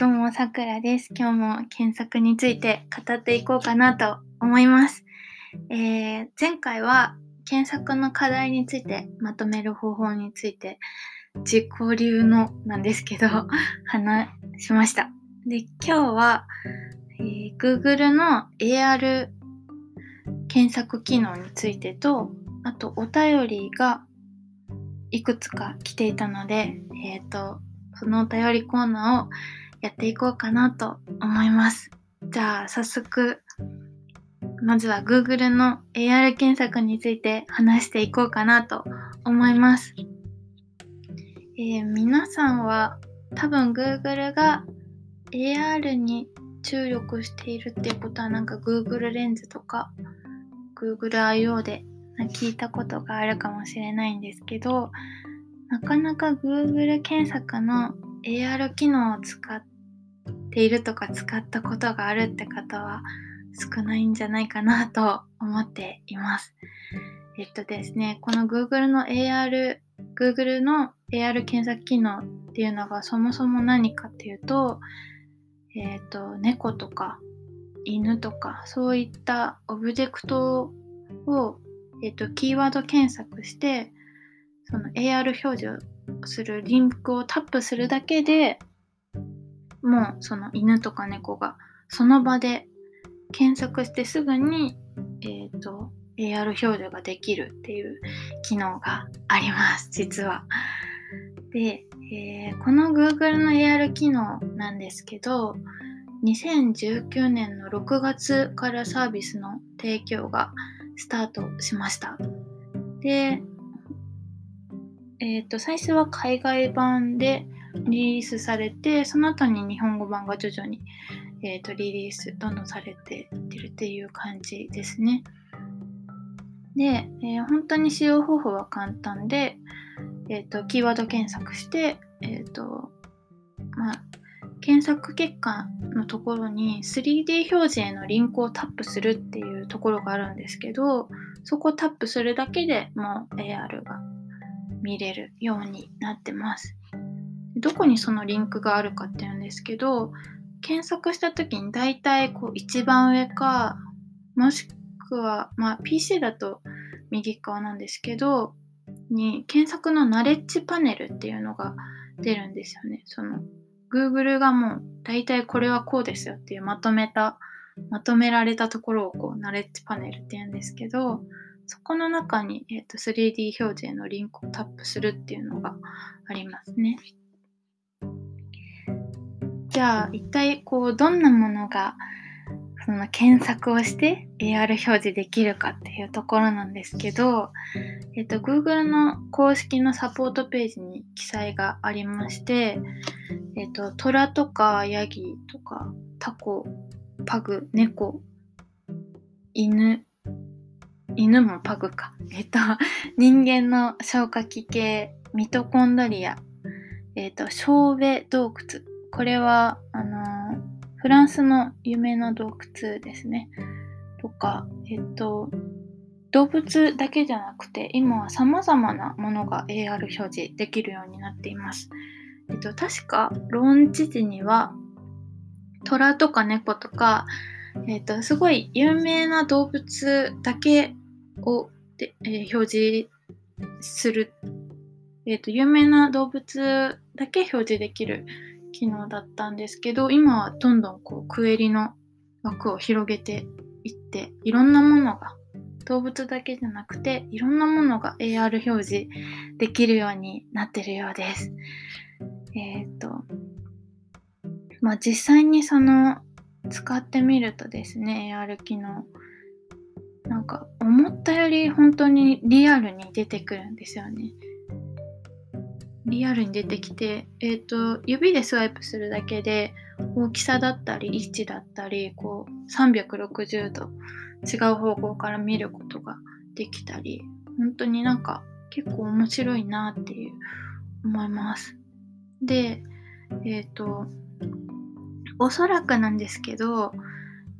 どうも、さくらです。今日も検索について語っていこうかなと思います。えー、前回は検索の課題についてまとめる方法について自己流のなんですけど 話しました。で、今日は、えー、Google の AR 検索機能についてと、あとお便りがいくつか来ていたので、えっ、ー、と、そのお便りコーナーをやっていこうかなと思います。じゃあ早速、まずは Google の AR 検索について話していこうかなと思います。えー、皆さんは多分 Google が AR に注力しているっていうことはなんか Google レンズとか Google IO で聞いたことがあるかもしれないんですけどなかなか Google 検索の AR 機能を使っているとか使ったことがあるって方は少ないんじゃないかなと思っています。えっとですね、この Google の AR、Google の AR 検索機能っていうのがそもそも何かっていうと、えっと、猫とか犬とかそういったオブジェクトを、えっと、キーワード検索してその AR 表示をするリンクをタップするだけでもうその犬とか猫がその場で検索してすぐに、えーと、AR 表示ができるっていう機能があります実は。で、えー、この Google の AR 機能なんですけど2019年の6月からサービスの提供がスタートしました。で、えっ、ー、と最初は海外版でリリースされてその後に日本語版が徐々に、えーと、リリースどんどんされていってるっていう感じですね。で、えー、本当に使用方法は簡単で、えーと、キーワード検索して、えーとまあ、検索結果のところに 3D 表示へのリンクをタップするっていうところがあるんですけどそこをタップするだけでもう AR が見れるようになってます。どこにそのリンクがあるかっていうんですけど検索した時に大体こう一番上かもしくは、まあ、PC だと右側なんですけどに検索のナレッジパネルっていうのが出るんですよね。その Google がもう大体これはこうですよっていうまとめたまとめられたところをこうナレッジパネルって言うんですけどそこの中に、えーと 3D 表示へのリンクをタップするっていうのがありますね。じゃあ一体こうどんなものがその検索をして AR 表示できるかっていうところなんですけど、えっと、Google の公式のサポートページに記載がありまして、えっと、虎とかヤギとかタコ、パグ、猫、犬、犬もパグか。えっと、人間の消化器系、ミトコンドリア、えっと、小ベ洞窟、これは、あの、フランスの有名な洞窟ですね。とか、えっと、動物だけじゃなくて、今は様々なものが AR 表示できるようになっています。えっと、確か、ローンチ時には、虎とか猫とか、えっと、すごい有名な動物だけをで、えー、表示する、えっと、有名な動物だけ表示できる機能だったんですけど今はどんどんこうクエリの枠を広げていっていろんなものが動物だけじゃなくていろんなものが AR 表示できるようになってるようです。えっ、ー、とまあ実際にその使ってみるとですね AR 機能なんか思ったより本当にリアルに出てくるんですよね。リアルに出てきて、えっ、ー、と、指でスワイプするだけで、大きさだったり、位置だったり、こう、360度違う方向から見ることができたり、本当になんか結構面白いなっていう思います。で、えっ、ー、と、おそらくなんですけど、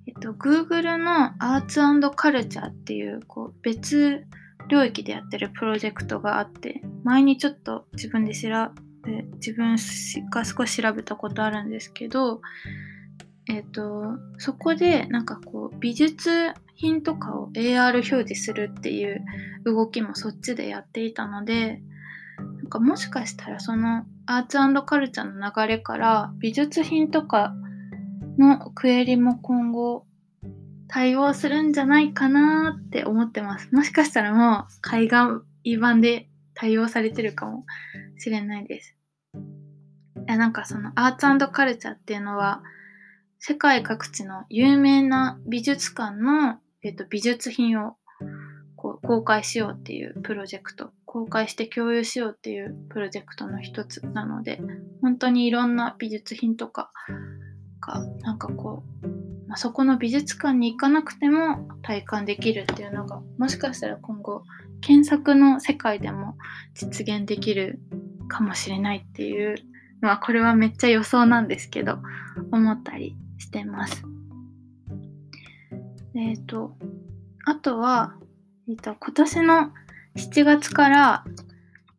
えっ、と、Google のアーツカルチャーっていう、こう、別領域でやってるプロジェクトがあって前にちょっと自分で調で自分が少し調べたことあるんですけど、えっ、ー、と、そこでなんかこう美術品とかを AR 表示するっていう動きもそっちでやっていたので、なんかもしかしたらそのアーツカルチャーの流れから美術品とかのクエリも今後対応するんじゃないかなって思ってます。もしかしたらもう海岸版で対応されてるかもしれないです。いやなんかそのアーツカルチャーっていうのは世界各地の有名な美術館の、えっと、美術品をこう公開しようっていうプロジェクト公開して共有しようっていうプロジェクトの一つなので本当にいろんな美術品とかがなんかこう、まあ、そこの美術館に行かなくても体感できるっていうのがもしかしたら今後検索の世界でも実現できるかもしれないっていうのはこれはめっちゃ予想なんですけど思ったりしてます。えっ、ー、とあとは、え、ー、と、今年の7月から、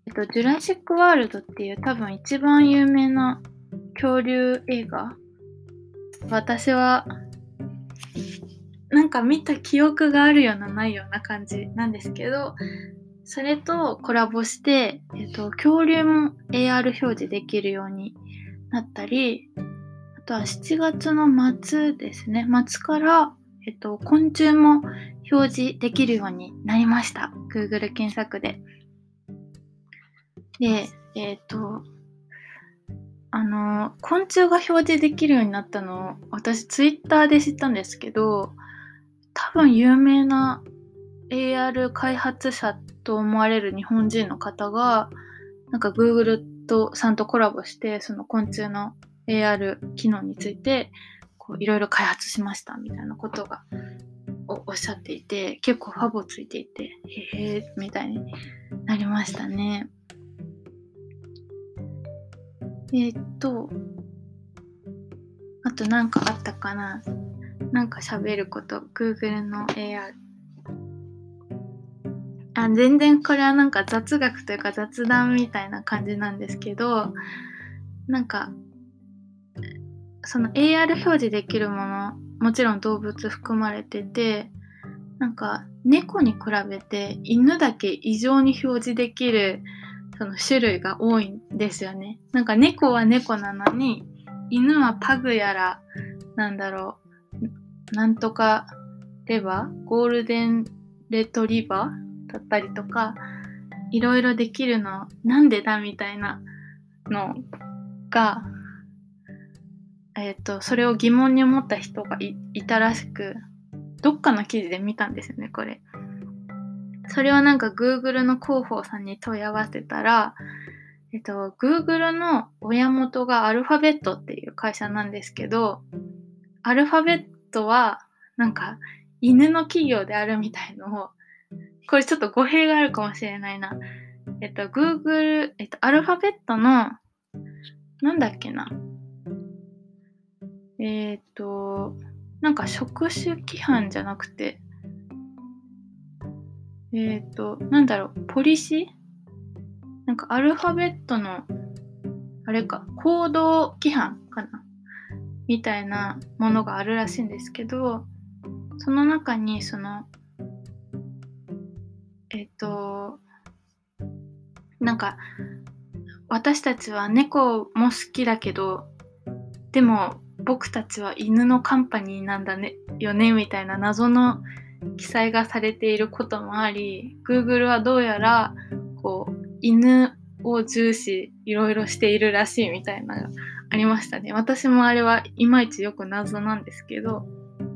え、ー、と、ジュラシック・ワールドっていう多分一番有名な恐竜映画私はなんか見た記憶があるようなないような感じなんですけどそれとコラボして、えっと、恐竜も AR 表示できるようになったりあとは7月の末ですね。末から、えっと、昆虫も表示できるようになりました。Google 検索で。でえっとあの昆虫が表示できるようになったのを私ツイッターで知ったんですけど多分有名な AR 開発者と思われる日本人の方がなんか Google とさんとコラボしてその昆虫の AR 機能についていろいろ開発しましたみたいなことがおっしゃっていて結構ファボついていてへえみたいになりましたね。えー、っとあと何かあったかななんか喋ること Google の AR あ全然これはなんか雑学というか雑談みたいな感じなんですけどなんかその AR 表示できるものもちろん動物含まれててなんか猫に比べて犬だけ異常に表示できるその種類が多いんですよね。なんか猫は猫なのに犬はパグやらなんだろうなんとかレバーゴールデンレトリバーだったりとかいろいろできるのなんでだみたいなのがえっ、ー、とそれを疑問に思った人がいたらしくどっかの記事で見たんですよねこれ。それはなんか Google の広報さんに問い合わせたら、えっと、Google の親元がアルファベットっていう会社なんですけど、アルファベットはなんか犬の企業であるみたいのを、これちょっと語弊があるかもしれないな。えっと、Google、えっと、アルファベットの、なんだっけな。えっと、なんか職種規範じゃなくて、えっ、ー、と、なんだろう、ポリシー？なんかアルファベットの、あれか、行動規範？みたいなものがあるらしいんですけど、その中に、その、えっ、と、なんか、私たちは猫も好きだけど、でも僕たちは犬のカンパニーなんだねよねみたいな謎の記載がされていることもあり Google はどうやらこう犬を重視いろいろしているらしいみたいなありましたね。私もあれはいまいちよく謎なんですけど、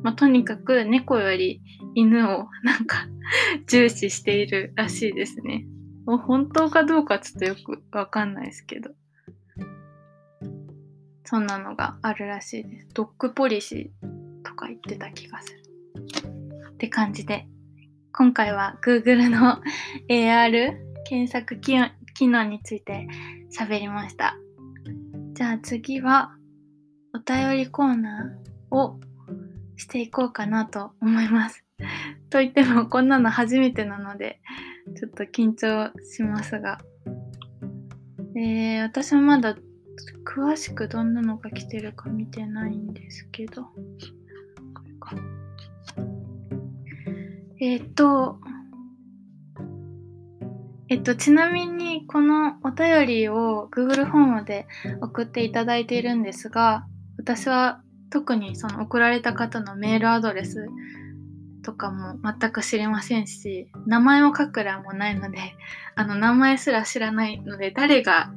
まあ、とにかく猫より犬をなんか 重視しているらしいですね。もう本当かどうかちょっとよくわかんないですけど。そんなのがあるらしいです。ドッグポリシーとか言ってた気がする。って感じで、今回は Google の AR 検索機能について喋りました。じゃあ次はお便りコーナーをしていこうかなと思います。と言ってもこんなの初めてなのでちょっと緊張しますが。えー、私はまだ詳しくどんなのが来てるか見てないんですけど。これか。えっ、と、えっと、ちなみにこのお便りを Google フォームで送っていただいているんですが、私は特にその送られた方のメールアドレスとかも全く知りませんし、名前を書く欄もないので、あの名前すら知らないので、誰が、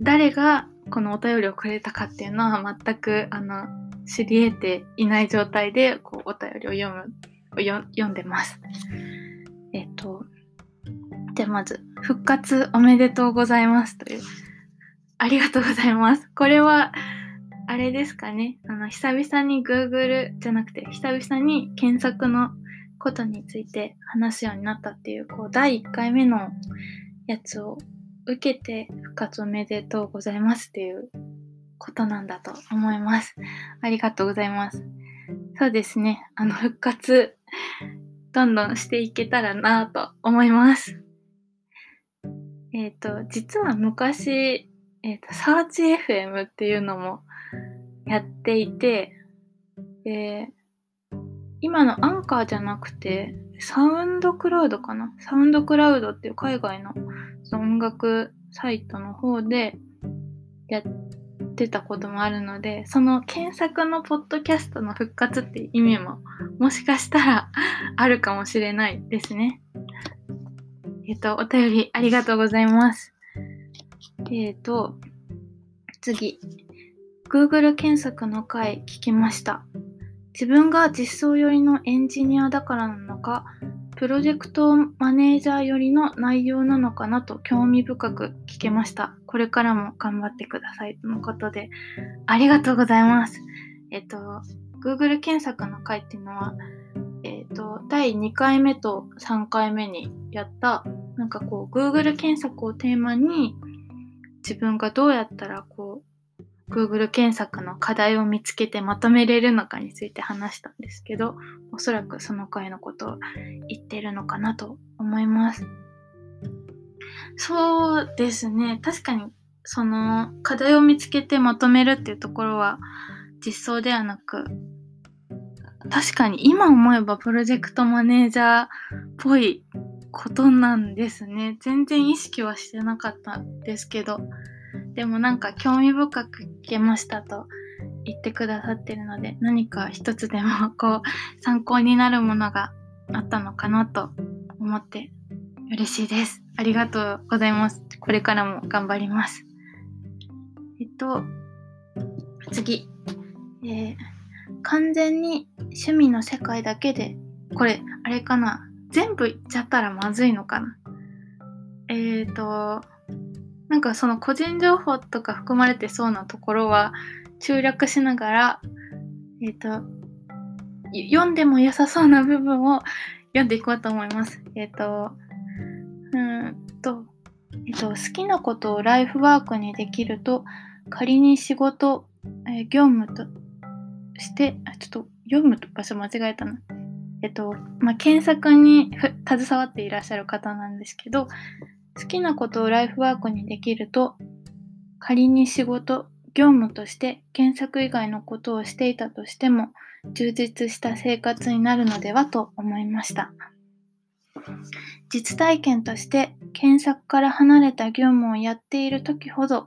誰がこのお便りをくれたかっていうのは全くあの知り得ていない状態でこうお便りを読む、読んでます。えっと、で、まず、復活おめでとうございますという。ありがとうございます。これは、あれですかね。あの、久々に Google じゃなくて、久々に検索のことについて話すようになったっていう、こう、第1回目のやつを受けて、復活おめでとうございますっていうことなんだと思います。ありがとうございます。そうですね。あの、復活、どんどんしていけたらなと思います。えっ、ー、と、実は昔、えっ、ー、と、サーチ FM っていうのもやっていて、で、今のアンカーじゃなくて、サウンドクラウドかな？サウンドクラウドっていう海外の音楽サイトの方でやってたこともあるので、その検索のポッドキャストの復活っていう意味ももしかしたらあるかもしれないですね。えっ、と、お便りありがとうございます。えっ、ー、と、次。Google 検索の回聞きました。自分が実装寄りのエンジニアだからなのか、プロジェクトマネージャー寄りの内容なのかなと興味深く聞けました。これからも頑張ってください。とのことで、ありがとうございます。えっと、Google 検索の回っていうのは、えっ、ー、と、第2回目と3回目にやった、なんかこう、Google 検索をテーマに、自分がどうやったらこう、Google 検索の課題を見つけてまとめれるのかについて話したんですけど、おそらくその回のことを言ってるのかなと思います。そうですね。確かに、その課題を見つけてまとめるっていうところは実装ではなく、確かに今思えばプロジェクトマネージャーっぽいことなんですね。全然意識はしてなかったんですけど、でもなんか興味深く聞けましたと言ってくださってるので、何か一つでもこう参考になるものがあったのかなと思って嬉しいです。ありがとうございます。これからも頑張ります。えっと、次。えー完全に趣味の世界だけで、これ、あれかな？全部言っちゃったらまずいのかな？えーと、なんかその個人情報とか含まれてそうなところは注略しながら、えっ、ー、と、読んでも良さそうな部分を 読んでいこうと思います。えっ、ー、と、うんと、えっ、ー、と、好きなことをライフワークにできると、仮に仕事、え業務として、あ、ちょっと読む場所間違えたな。えっと、まあ、検索に携わっていらっしゃる方なんですけど、好きなことをライフワークにできると、仮に仕事、業務として検索以外のことをしていたとしても、充実した生活になるのではと思いました。実体験として検索から離れた業務をやっている時ほど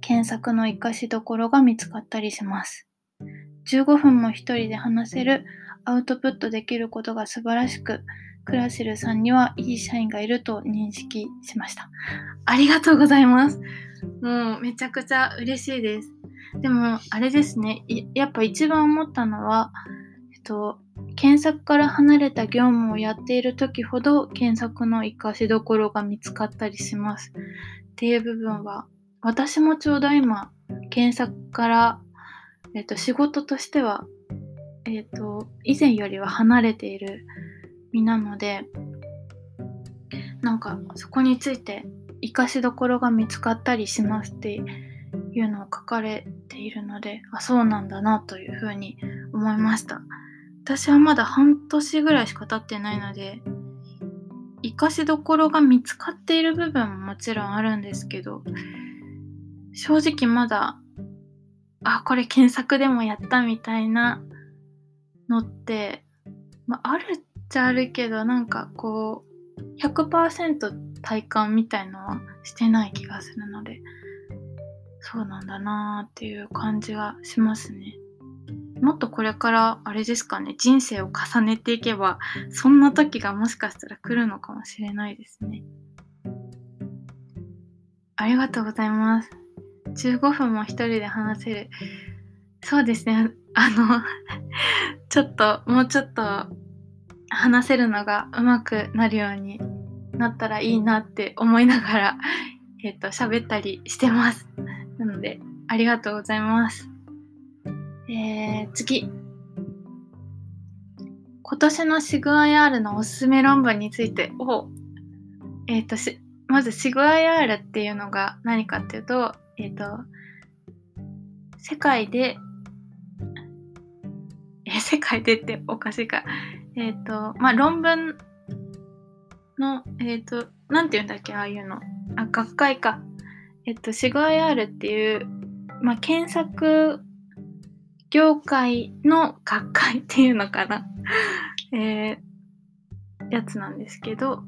検索の活かしどころが見つかったりします。15分も一人で話せるアウトプットできることが素晴らしく、クラシルさんにはいい社員がいると認識しました。ありがとうございます。もうめちゃくちゃ嬉しいです。でも、あれですね。やっぱ一番思ったのは、えっと、検索から離れた業務をやっている時ほど検索の活かしどころが見つかったりします。っていう部分は、私もちょうど今、検索からえっと、仕事としては、えっと、以前よりは離れている身なので、なんかそこについて活かしどころが見つかったりしますっていうのを書かれているので、あ、そうなんだなというふうに思いました。私はまだ半年ぐらいしか経ってないので、活かしどころが見つかっている部分ももちろんあるんですけど正直まだあこれ検索でもやったみたいなのって、まあ、あるっちゃあるけどなんかこう100%体感みたいのはしてない気がするのでそうなんだなーっていう感じはしますね。もっとこれからあれですかね人生を重ねていけばそんな時がもしかしたら来るのかもしれないですね。ありがとうございます。15分も一人で話せる。そうですね。あの ちょっと、もうちょっと話せるのが上手くなるようになったらいいなって思いながら、えっ、ー、と、喋ったりしてます。なので、ありがとうございます。えー、次。今年のシグ IR のおすすめ論文についてを、えっ、ー、とし、まずシグ IR っていうのが何かっていうと、えっ、ー、と、世界で、え、世界でっておかしいか。えっ、ー、と、まあ、論文の、えっ、ー、と、なんて言うんだっけ、ああいうの。あ、学会か。えっと、シグ IR っていう、まあ、検索業界の学会っていうのかな。えー、やつなんですけど、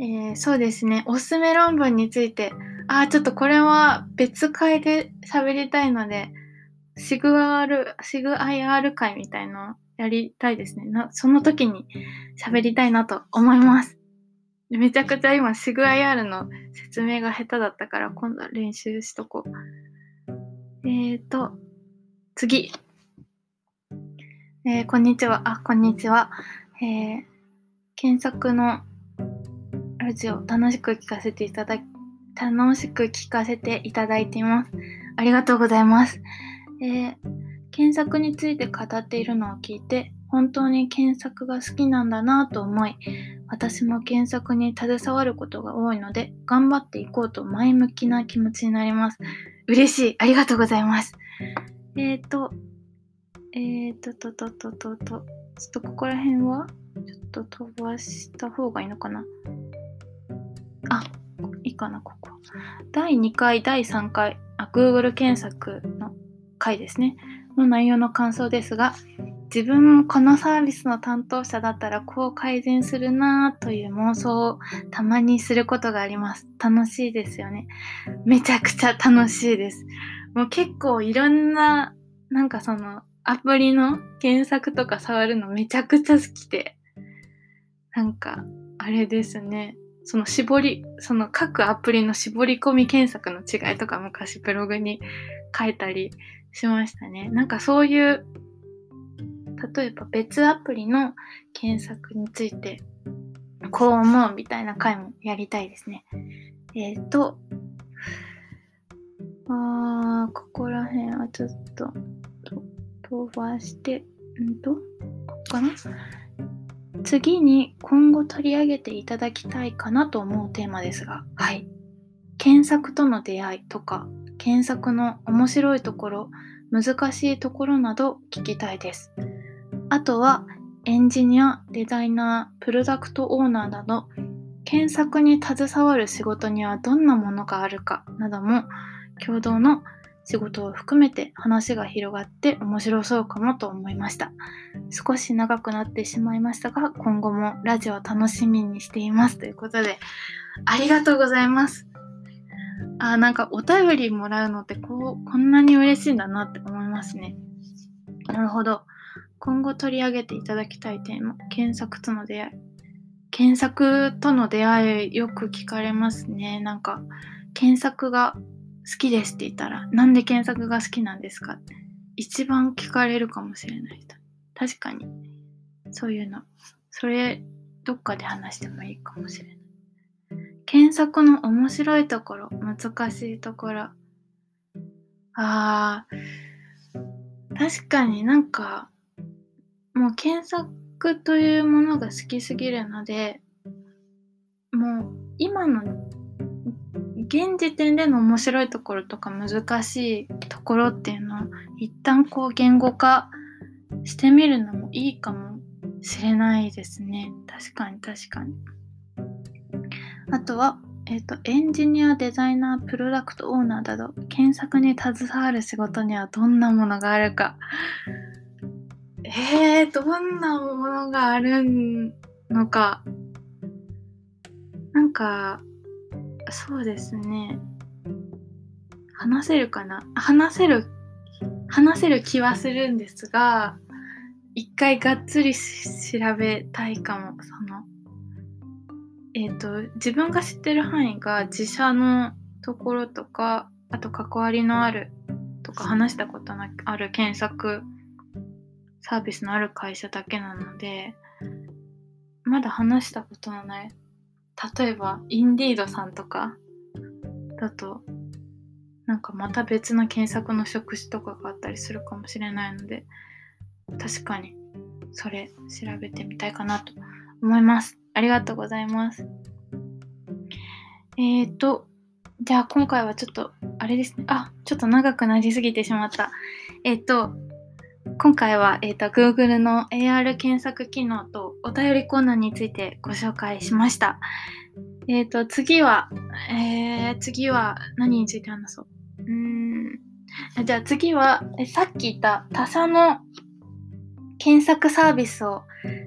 えー、そうですね、おすすめ論文について、あ、ちょっとこれは別会で喋りたいので、シグ R、シグ IR 会みたいのやりたいですね。なその時に喋りたいなと思います。めちゃくちゃ今シグ IR の説明が下手だったから今度は練習しとこう。えーと、次。えー、こんにちは。あ、こんにちは。えー、検索のラジオ楽しく聞かせていただき、楽しく聞かせていただいています。ありがとうございます。えー、検索について語っているのを聞いて、本当に検索が好きなんだなと思い、私も検索に携わることが多いので、頑張っていこうと前向きな気持ちになります。嬉しい。ありがとうございます。えっ、ー、と、えっ、ー、と、と、と、と、と、と、ちょっとここら辺は、ちょっと飛ばした方がいいのかな。あ、いいかな、ここ。第2回、第3回、あ、Google 検索の回ですね。の内容の感想ですが、自分もこのサービスの担当者だったらこう改善するなという妄想をたまにすることがあります。楽しいですよね。めちゃくちゃ楽しいです。もう結構いろんな、なんかそのアプリの検索とか触るのめちゃくちゃ好きで、なんかあれですね。その絞り、その各アプリの絞り込み検索の違いとか昔ブログに書いたりしましたね。なんかそういう、例えば別アプリの検索についてこう思うみたいな回もやりたいですね。えっ、ー、と、あー、ここら辺はちょっと飛ばして、んと、ここかな？次に今後取り上げていただきたいかなと思うテーマですが、はい。検索との出会いとか、検索の面白いところ、難しいところなど聞きたいです。あとは、エンジニア、デザイナー、プロダクトオーナーなど、検索に携わる仕事にはどんなものがあるかなども共同の仕事を含めて話が広がって面白そうかもと思いました。少し長くなってしまいましたが、今後もラジオを楽しみにしていますということで、ありがとうございます。あ、なんかお便りもらうのってこう、こんなに嬉しいんだなって思いますね。なるほど。今後取り上げていただきたいテーマ、検索との出会い。検索との出会いよく聞かれますね。なんか、検索が好きですって言ったら、なんで検索が好きなんですかって一番聞かれるかもしれない人。確かに、そういうの。それ、どっかで話してもいいかもしれない。検索の面白いところ、難しいところ。あー、確かになんか、もう検索というものが好きすぎるので、もう今の現時点での面白いところとか難しいところっていうのを一旦こう言語化してみるのもいいかもしれないですね。確かに確かに。あとは、えっ、ー、と、エンジニア、デザイナー、プロダクトオーナーなど、検索に携わる仕事にはどんなものがあるか。えー、どんなものがあるのか。なんか、そうですね。話せるかな？話せる、話せる気はするんですが、一回がっつり調べたいかも。その、えっ、ー、と、自分が知ってる範囲が自社のところとか、あと関わりのあるとか話したことのある検索サービスのある会社だけなので、まだ話したことのない、例えば、インディードさんとかだと、なんかまた別の検索の職種とかがあったりするかもしれないので、確かにそれ調べてみたいかなと思います。ありがとうございます。えっ、ー、と、じゃあ今回はちょっと、あれですね。あ、ちょっと長くなりすぎてしまった。えっ、ー、と、今回は、えーと、Google の AR 検索機能とお便りコーナーについてご紹介しました。えっ、ー、と、次は、えー、次は何について話そう。うん。じゃあ次は、えさっき言った他社の検索サービスを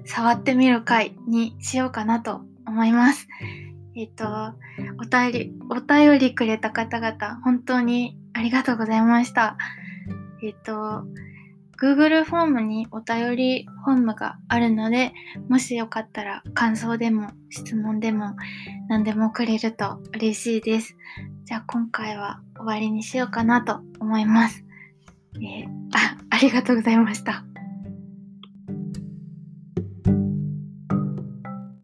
触ってみる回にしようかなと思います。えっ、ー、と、お便り、お便りくれた方々、本当にありがとうございました。えっ、ー、と、Google フォームにお便りフォームがあるので、もしよかったら感想でも質問でも何でもくれると嬉しいです。じゃあ今回は終わりにしようかなと思います。えー、あ、ありがとうございました。